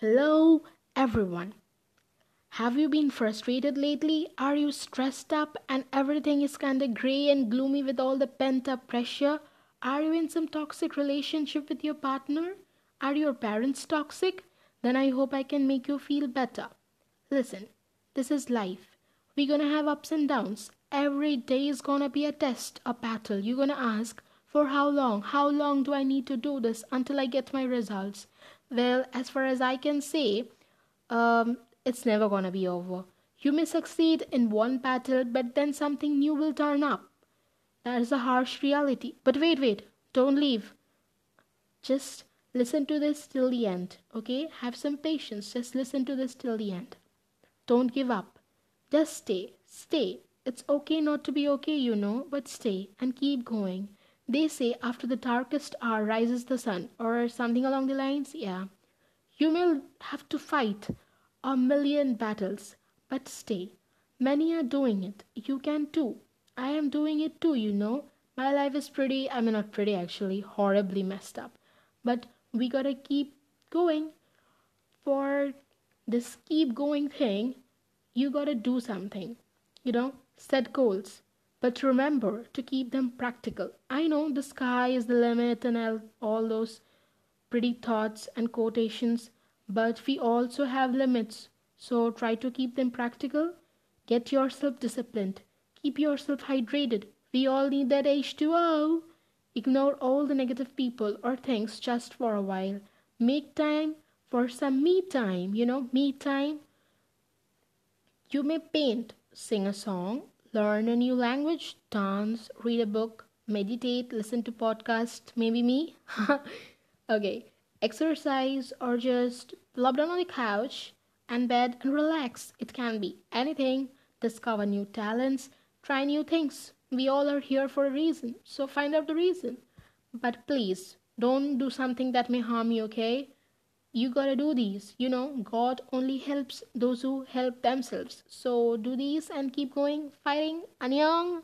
Hello, everyone. Have you been frustrated lately? Are you stressed up and everything is kind of gray and gloomy with all the pent up pressure? Are you in some toxic relationship with your partner? Are your parents toxic? Then I hope I can make you feel better. Listen, this is life. We're gonna have ups and downs. Every day is gonna be a test, a battle. You're gonna ask, for how long? How long do I need to do this until I get my results? Well, as far as I can say, um, it's never gonna be over. You may succeed in one battle, but then something new will turn up. That is a harsh reality. But wait, wait, don't leave. Just listen to this till the end, okay? Have some patience. Just listen to this till the end. Don't give up. Just stay, stay. It's okay not to be okay, you know, but stay and keep going. They say after the darkest hour rises the sun, or something along the lines. Yeah. You may have to fight a million battles, but stay. Many are doing it. You can too. I am doing it too, you know. My life is pretty, I mean, not pretty actually, horribly messed up. But we gotta keep going. For this keep going thing, you gotta do something. You know, set goals. But remember to keep them practical. I know the sky is the limit and all those pretty thoughts and quotations, but we also have limits. So try to keep them practical. Get yourself disciplined. Keep yourself hydrated. We all need that H2O. Ignore all the negative people or things just for a while. Make time for some me time, you know, me time. You may paint, sing a song, learn a new language, dance, read a book, meditate, listen to podcast, maybe me. okay, exercise or just flop down on the couch and bed and relax. It can be anything. Discover new talents, try new things. We all are here for a reason, so find out the reason. But please, don't do something that may harm you, okay? You gotta do these you know? God only helps those who help themselves. So do these and keep going. Fighting anyang